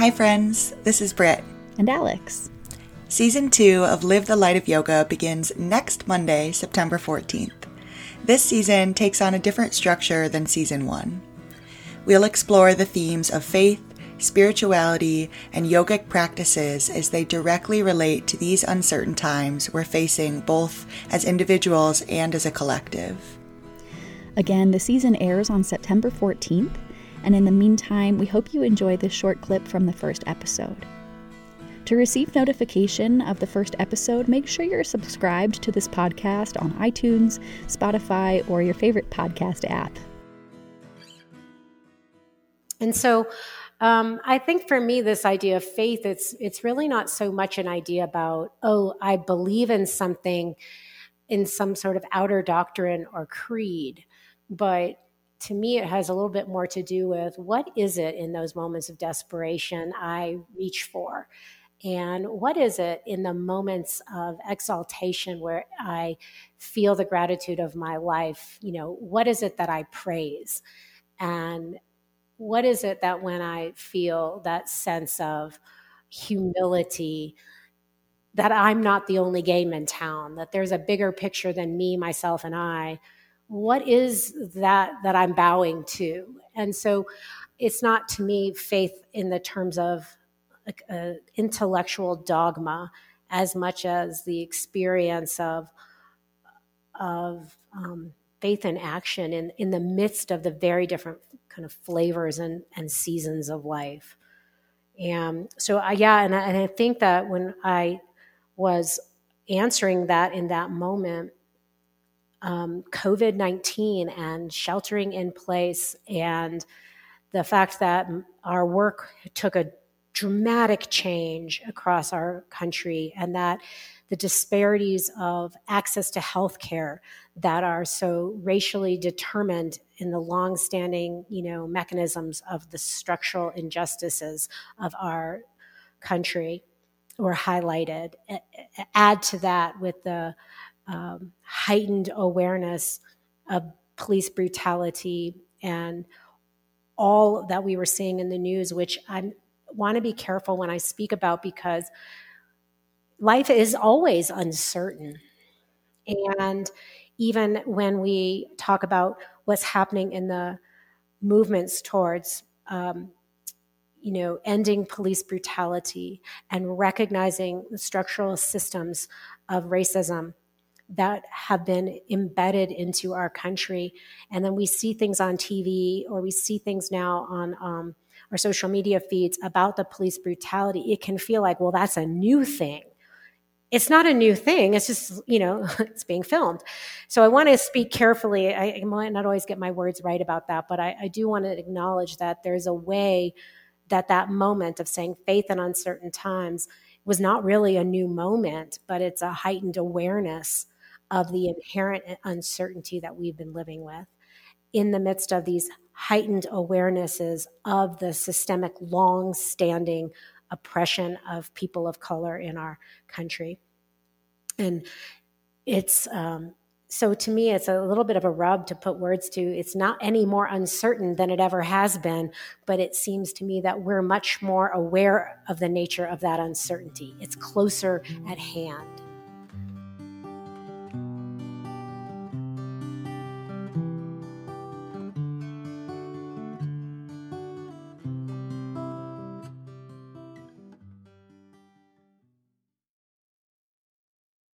Hi, friends. This is Britt. And Alex. Season 2 of Live the Light of Yoga begins next Monday, September 14th. This season takes on a different structure than Season 1. We'll explore the themes of faith, spirituality, and yogic practices as they directly relate to these uncertain times we're facing both as individuals and as a collective. Again, the season airs on September 14th, and in the meantime, we hope you enjoy this short clip from the first episode. To receive notification of the first episode, make sure you're subscribed to this podcast on iTunes, Spotify, or your favorite podcast app. And so um, I think for me, this idea of faith, it's it's really not so much an idea about, oh, I believe in something in some sort of outer doctrine or creed, but to me, it has a little bit more to do with what is it in those moments of desperation I reach for? And what is it in the moments of exaltation where I feel the gratitude of my life? You know, what is it that I praise? And what is it that when I feel that sense of humility, that I'm not the only game in town, that there's a bigger picture than me, myself, and I. What is that that I'm bowing to? And so it's not to me faith in the terms of a intellectual dogma as much as the experience of of um, faith and action in, in the midst of the very different kind of flavors and, and seasons of life. And so, I, yeah, and I, and I think that when I was answering that in that moment, um, COVID 19 and sheltering in place, and the fact that our work took a dramatic change across our country, and that the disparities of access to health care that are so racially determined in the long-standing you know mechanisms of the structural injustices of our country were highlighted. Add to that with the um, heightened awareness of police brutality and all that we were seeing in the news which i want to be careful when i speak about because life is always uncertain. And even when we talk about what's happening in the movements towards, um, you know, ending police brutality and recognizing the structural systems of racism that have been embedded into our country. And then we see things on TV or we see things now on um, our social media feeds about the police brutality. It can feel like, well, that's a new thing it's not a new thing. It's just, you know, it's being filmed. So I want to speak carefully. I, I, might not always get my words right about that, but I, I do want to acknowledge that there's a way that that moment of saying faith in uncertain times was not really a new moment, but it's a heightened awareness of the inherent uncertainty that we've been living with in the midst of these heightened awarenesses of the systemic, long standing oppression of people of color in our country. And it's um, so to me, it's a little bit of a rub to put words to. It's not any more uncertain than it ever has been, but it seems to me that we're much more aware of the nature of that uncertainty. It's closer at hand.